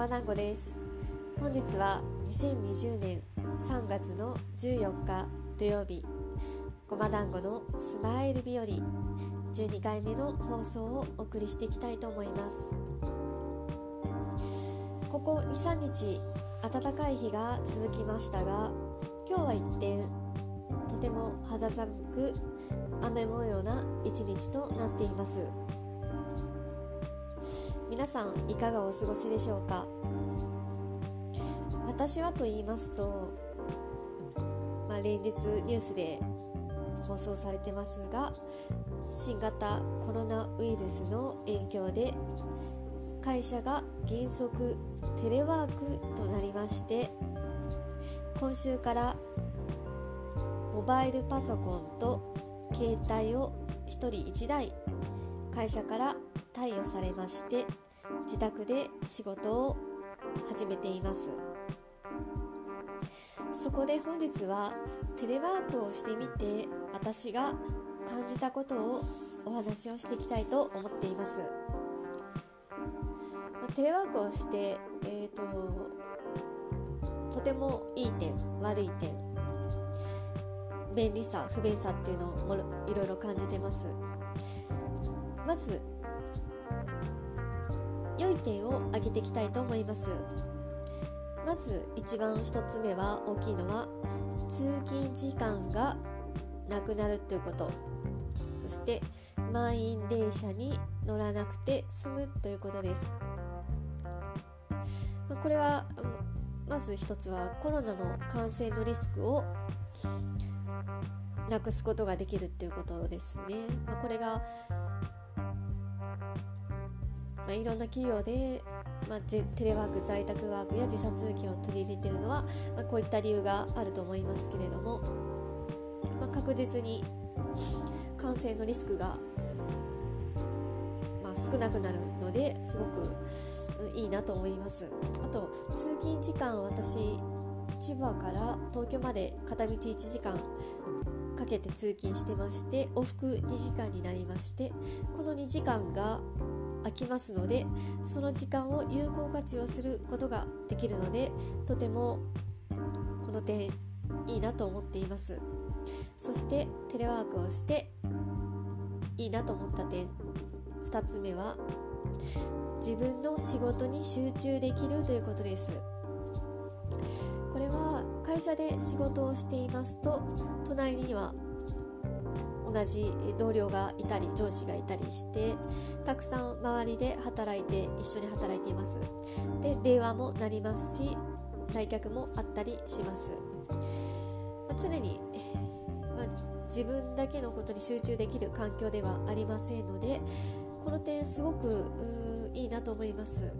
ま団子です。本日は2020年3月の14日土曜日ごま団子のスマイル日和12回目の放送をお送りしていきたいと思います。ここ23日暖かい日が続きましたが今日は一転とても肌寒く雨模様な一日となっています。皆さんいかがお過ごしでしょうか？私はと言いますと、まあ、連日ニュースで放送されてますが新型コロナウイルスの影響で会社が原則テレワークとなりまして今週からモバイルパソコンと携帯を1人1台会社から貸与されまして自宅で仕事を始めています。そこで本日はテレワークをしてみて私が感じたことをお話をしていきたいと思っています、まテレワークをして、えーと、ととてもいい点悪い点便利さ不便さっていうのをいろいろ感じてます。まず良い点を挙げていきたいと思います。まず一番1つ目は大きいのは通勤時間がなくなるということ。そして満員電車に乗らなくて済むということです。まこれはまず1つはコロナの感染のリスクをなくすことができるっていうことですね、まあ、これがまあ、いろんな企業で、まあ、テレワーク在宅ワークや時差通勤を取り入れているのは、まあ、こういった理由があると思いますけれども、ま確実に感染のリスクが、まあ少なくなるのですごく、いいなと思います。あと通勤時間私千葉から東京まで片道1時間かけて通勤してまして往復2時間になりましてこの2時間が空きますのでその時間を有効活用することができるのでとてもこの点いいなと思っています。そしてテレワークをしていいなと思った点2つ目は自分の仕事に集中できるということです。これは会社で仕事をしていますと隣には同じ同僚がいたり上司がいたりしてたくさん周りで働いて一緒に働いています。で電話もなりますし来客もあったりします、まあ、常に、まあ、自分だけのことに集中できる環境ではありませんのでこの点すごくいいなと思います。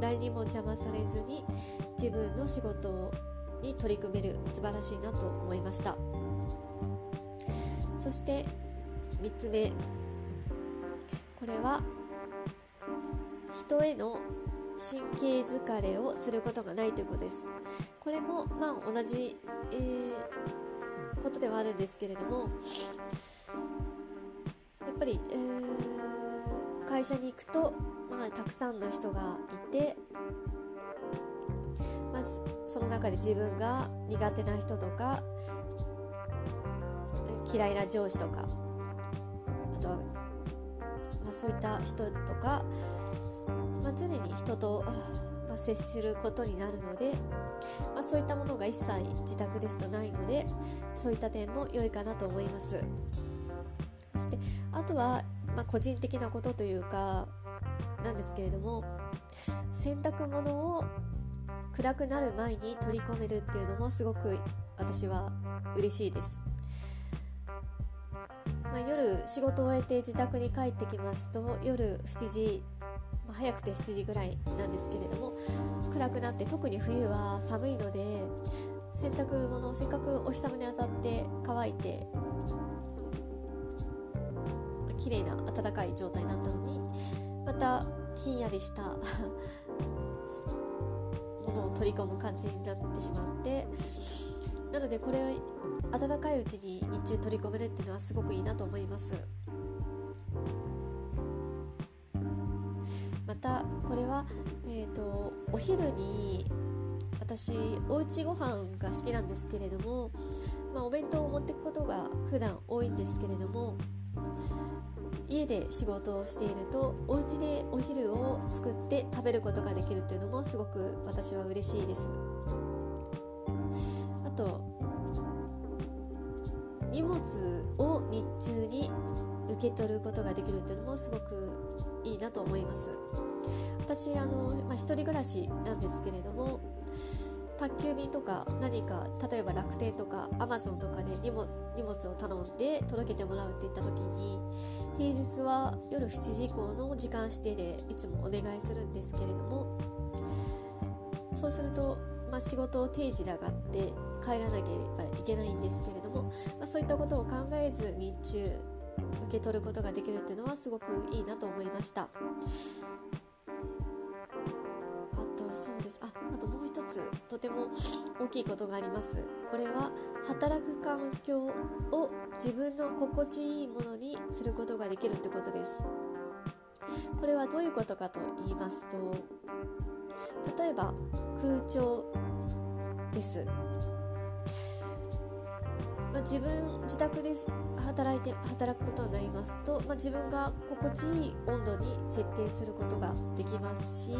誰にも邪魔されずに自分の仕事に取り組める素晴らしいなと思いました。そして3つ目。これは人への神経疲れをすることがないということです。これもまあ同じ、えー、ことではあるんですけれどもやっぱり、えー、会社に行くと、まあ、たくさんの人がいてまずその中で自分が苦手な人とか嫌いな上司とか。あとは、まあ、そういった人とか、まあ、常に人と、まあ、接することになるので、ま、そういったものが一切自宅ですとないのでそういった点も良いかなと思います。そしてあとは、ま、個人的なことというかなんですけれども洗濯物を暗くなる前に取り込めるっていうのもすごく私は嬉しいです。まあ、夜仕事を終えて自宅に帰ってきますと夜7時、まあ、早くて7時ぐらいなんですけれども暗くなって特に冬は寒いので洗濯物をせっかくお日様に当たって乾いて綺麗な暖かい状態になったのにまたひんやりした ものを取り込む感じになってしまってなのでこれ暖かいうちに日中取り込めるっていうのはすごくいいなと思います。またこれは、えーと、お昼に私おうちご飯が好きなんですけれども、まあ、お弁当を持っていくことが普段多いんですけれども家で仕事をしているとお家でお昼を作って食べることができるというのもすごく私は嬉しいです。を日中に受け取ることができるというのもすごくいいなと思います。私あの、まあ、人暮らしなんですけれども宅急便とか何か例えば楽天とかアマゾンとかで荷物荷物を頼んで届けてもらうって言った時に平日は夜7時以降の時間指定でいつもお願いするんですけれどもそうすると、まあ、仕事を定時で上がって帰らなければいけないんですけれども、まあ、そういったことを考えず日中受け取ることができるっていうのはすごくいいなと思いました。あと。そうです。ああともう一つとても大きいことがあります。これは働く環境を自分の心地いいものにすることができるってことです。これはどういうことかと言いますと例えば空調です。まあ、自分自宅で働いて働くことになりますと、まあ、自分が心地いい温度に設定することができますし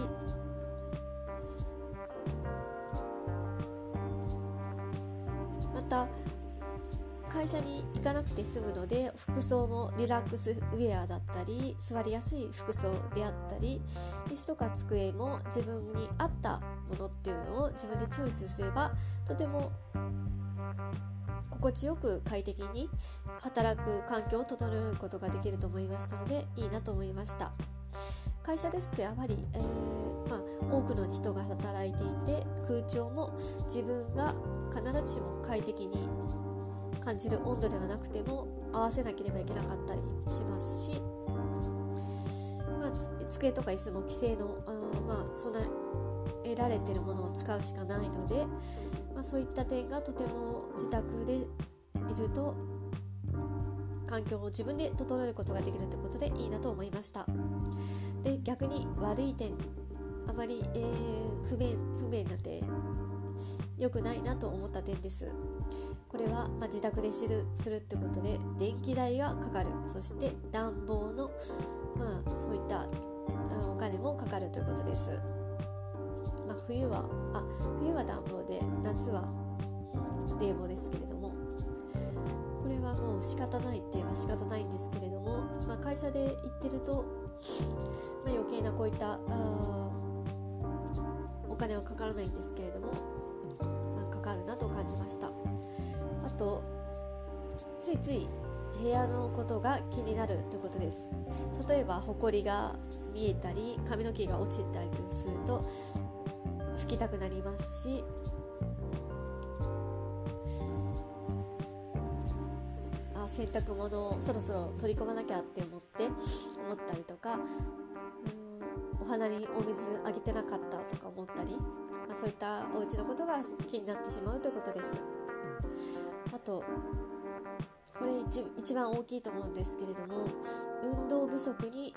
また会社に行かなくて済むので服装もリラックスウェアだったり座りやすい服装であったり椅子とか机も自分に合ったものっていうのを自分でチョイスすればとても心地よく快適に働く環境を整えることができると思いましたのでいいなと思いました。会社ですとやはり、えー、まあ、多くの人が働いていて空調も自分が必ずしも快適に感じる温度ではなくても合わせなければいけなかったりしますし、まあ、机とか椅子も規制のあまあ備えられてるものを使うしかないので、そういった点がとても自宅でいると環境を自分で整えることができるということでいいなと思いました。で逆に悪い点あまり、えー、不便不便な点良くないなと思った点です。これは、まあ、自宅で知るするってことで電気代がかかる。そして暖房の、まあ、そういったお金もかかるということです、冬はあ冬は暖房で夏は冷房ですけれどもこれはもう仕方ないって言えば仕方ないんですけれども、まあ、会社で行ってると、まあ、余計なこういったお金はかからないんですけれどもまあかかるなと感じました。あとついつい部屋のことが気になるということです。例えばほこりが見えたり髪の毛が落ちたりすると拭きたくなりますし。あ洗濯物をそろそろ取り込まなきゃって思って思ったりとかうんお花にお水あげてなかったとか思ったりまあ、そういったお家のことが気になってしまうということです。あとこれ一一番大きいと思うんですけれども運動不足に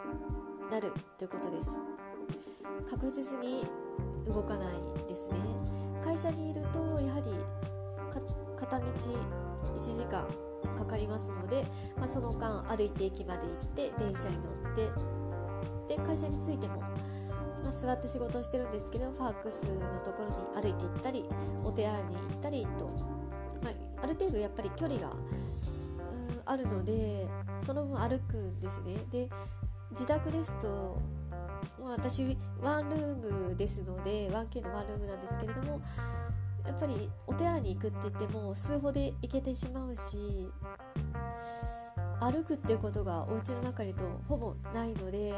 なるということです。確実に動かないですね。会社にいるとやはり片道1時間かかりますので、まあ、その間歩いて駅まで行って電車に乗ってで会社に着いてもまあ、座って仕事をしてるんですけどファークスのところに歩いて行ったりお手洗いに行ったりと、まあ、ある程度やっぱり距離があるのでその分歩くんですね。で自宅ですとまあ、私ワンルームですので 1K のワンルームなんですけれどもやっぱりお手洗いに行くって言っても数歩で行けてしまうし歩くっていうことがお家の中にとほぼないので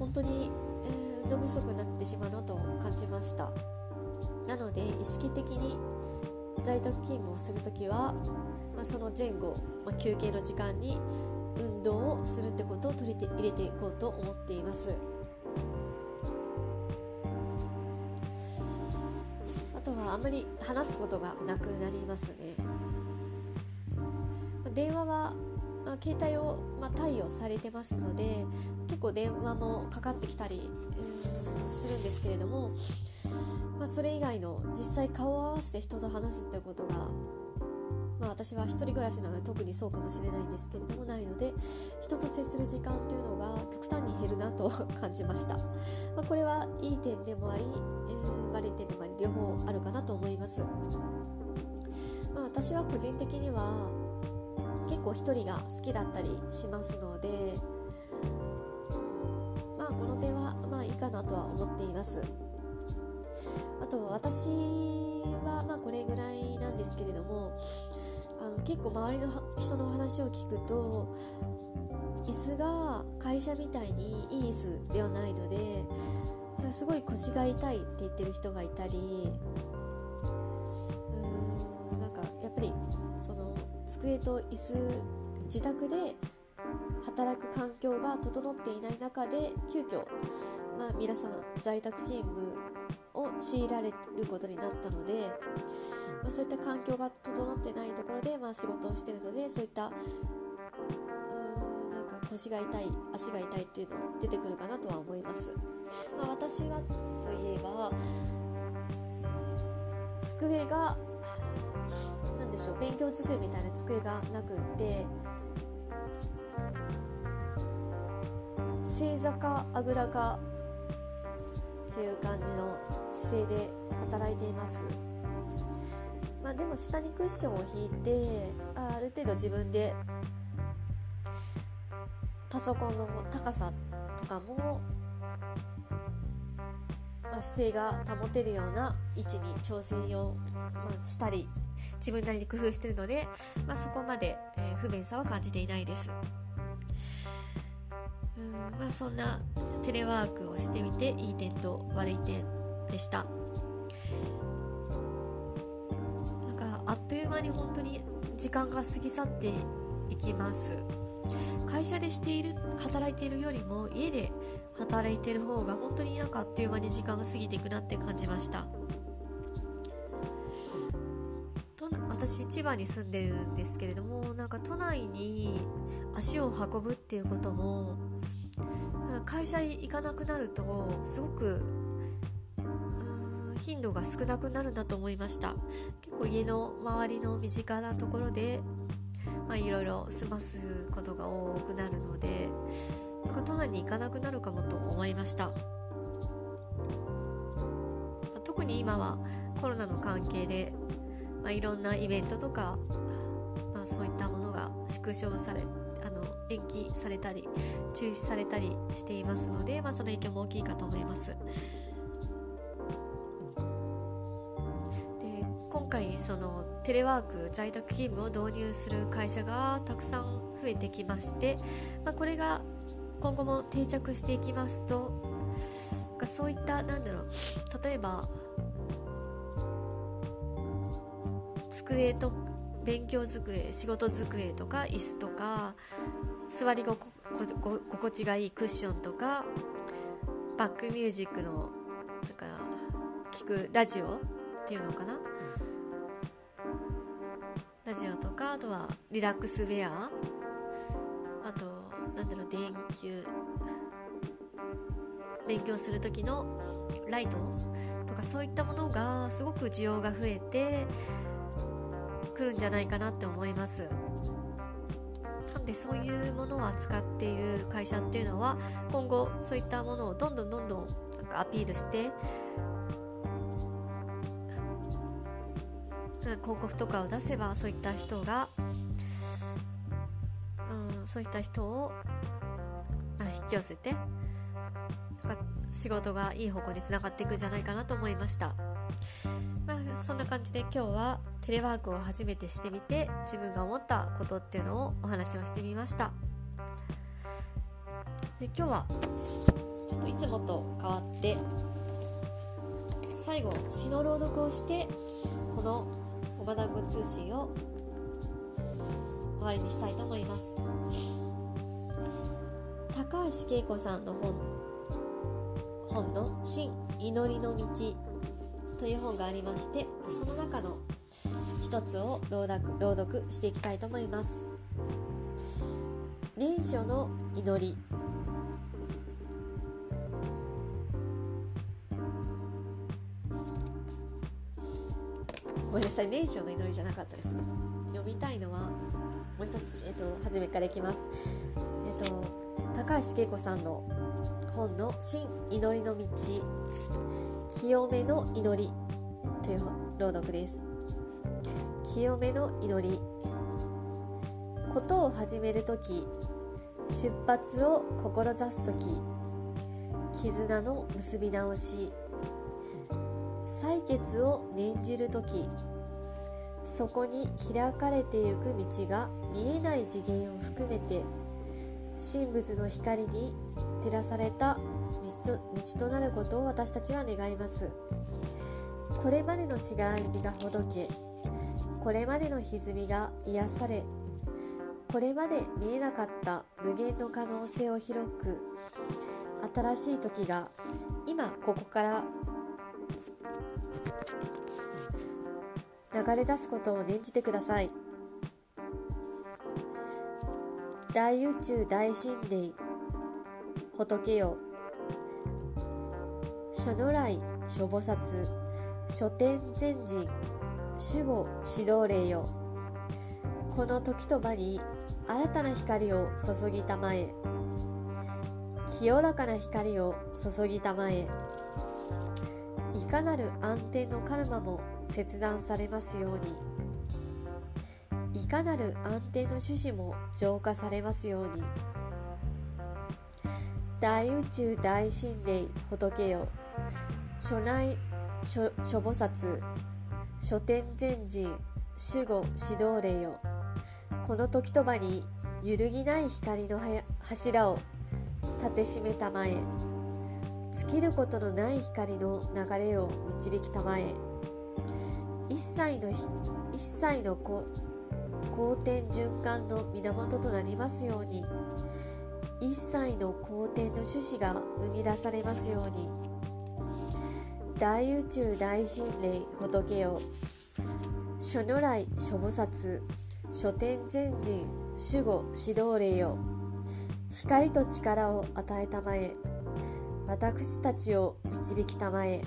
本当に、えー、運動不足になってしまうなと感じました。なので意識的に在宅勤務をするときは、まあ、その前後、まあ、休憩の時間に運動をするってことを取り入れていこうと思っています。あとはあまり話すことがなくなりますね。電話はまあ、携帯を、まあ、貸与されてますので結構電話もかかってきたり、えー、するんですけれども、まあ、それ以外の実際顔を合わせて人と話すってことがまあ、私は1人暮らしなので特にそうかもしれないんですけれどもないので人と接する時間というのが極端に減るなと感じました、まあ、これはいい点でもあり、えー、悪い点でもあり両方あるかなと思います、まあ、私は個人的には結構1人が好きだったりしますのでまあこの点はまあいいかなとは思っています。あと私はまあこれぐらいなんですけれどもの結構周りの人の話を聞くと椅子が会社みたいにいい椅子ではないのですごい腰が痛いって言ってる人がいたりうーんなんかやっぱりその机と椅子自宅で働く環境が整っていない中で急遽、まあ、皆さん在宅勤務を強いられることになったのでまあ、そういった環境が整ってないところで、まあ、仕事をしてるのでそういったうーんなんか腰が痛い足が痛いっていうの出てくるかなとは思います、まあ、私はといえば机が何でしょう勉強机みたいな机がなくって正座かあぐらかっていう感じの姿勢で働いています。まあ、でも下にクッションを引いてあある程度自分でパソコンの高さとかも、まあ、姿勢が保てるような位置に調整を、まあ、したり自分なりに工夫してるので、まあ、そこまで、えー、不便さは感じていないです。うんまあそんなテレワークをしてみていい点と悪い点でした。なんかあっという間に本当に時間が過ぎ去っていきます。会社でしている働いているよりも家で働いてる方が本当になんかあっという間に時間が過ぎていくなって感じました。私千葉に住んでるんですけれどもなんか都内に足を運ぶっていうことも会社行かなくなるとすごく頻度が少なくなるんだと思いました。結構家の周りの身近なところでいろいろ済ますことが多くなるのでなんか都内に行かなくなるかもと思いました。特に今はコロナの関係で、まあ、いろんなイベントとか、まあ、そういったものが縮小されあの延期されたり中止されたりしていますので、まあ、その影響も大きいかと思います。で今回そのテレワーク在宅勤務を導入する会社がたくさん増えてきまして、まあ、これが今後も定着していきますとそういったなんだろう例えば机と勉強机仕事机とか椅子とか座り心地がいいクッションとかバックミュージックのだから聞くラジオっていうのかな？ラジオとかあとはリラックスウェア。あとなんだろう電球。勉強する時のライトとかそういったものがすごく需要が増えてくるんじゃないかなって思います。なんでそういうものを扱っている会社っていうのは今後そういったものをどんどんどんどんなんかアピールして広告とかを出せばそういった人が、うん、そういった人を、引き寄せてなんか仕事がいい方向につながっていくんじゃないかなと思いました、そんな感じで今日はテレワークを初めてしてみて自分が思ったことっていうのをお話をしてみました。で今日はちょっといつもと変わって最後詩の朗読をしてこの小バダンゴ通信を終わりにしたいと思います。高橋恵子さんの本本の「新祈りの道」という本がありましてその中の一つを朗読朗読していきたいと思います。年初の祈り。ごめんなさい年初の祈りじゃなかったですね。読みたいのはもう一つ、えっと、初めからいきます。えっと高橋恵子さんの本の「新祈りの道。清めの祈り」という朗読です。清めの祈り。ことを始める時出発を志す時絆の結び直し。採血を念じる時そこに開かれてゆく道が見えない次元を含めて神仏の光に照らされた道となることを私たちは願います。これまでのしがらみがほどけこれまでの歪みが癒されこれまで見えなかった無限の可能性を広く新しい時が今ここから流れ出すことを念じてください。大宇宙大神霊仏よ。諸如来諸菩薩。諸天前人守護指導霊よ。この時と場に新たな光を注ぎたまえ。清らかな光を注ぎたまえ。いかなる安定のカルマも切断されますように。いかなる安定の趣旨も浄化されますように。大宇宙大神霊仏よ。初内諸諸菩薩諸天前人守護指導霊よこの時と場に揺るぎない光の柱を立てしめたまえ。尽きることのない光の流れを導きたまえ。一切の一切の好転循環の源となりますように。一切の好転の趣旨が生み出されますように。大宇宙大神霊仏よ諸如来諸菩薩書店前人守護指導霊よ。光と力を与えたまえ私たちを導きたまえ。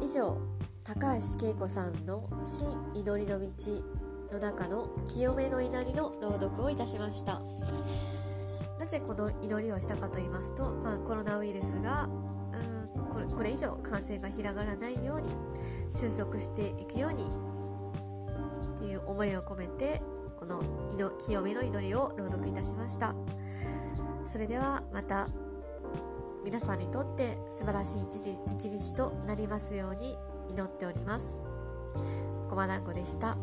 以上高橋恵子さんの「新祈りの道」の中の「清めの稲荷」の朗読をいたしました。なぜこの祈りをしたかと言いますと、まあ、コロナウイルスがこれこれ以上感染が広がらないように収束していくようにっていう思いを込めてこの清めの祈りを朗読いたしました。それではまた皆さんにとって素晴らしい一日となりますように祈っております。ごま団子でした。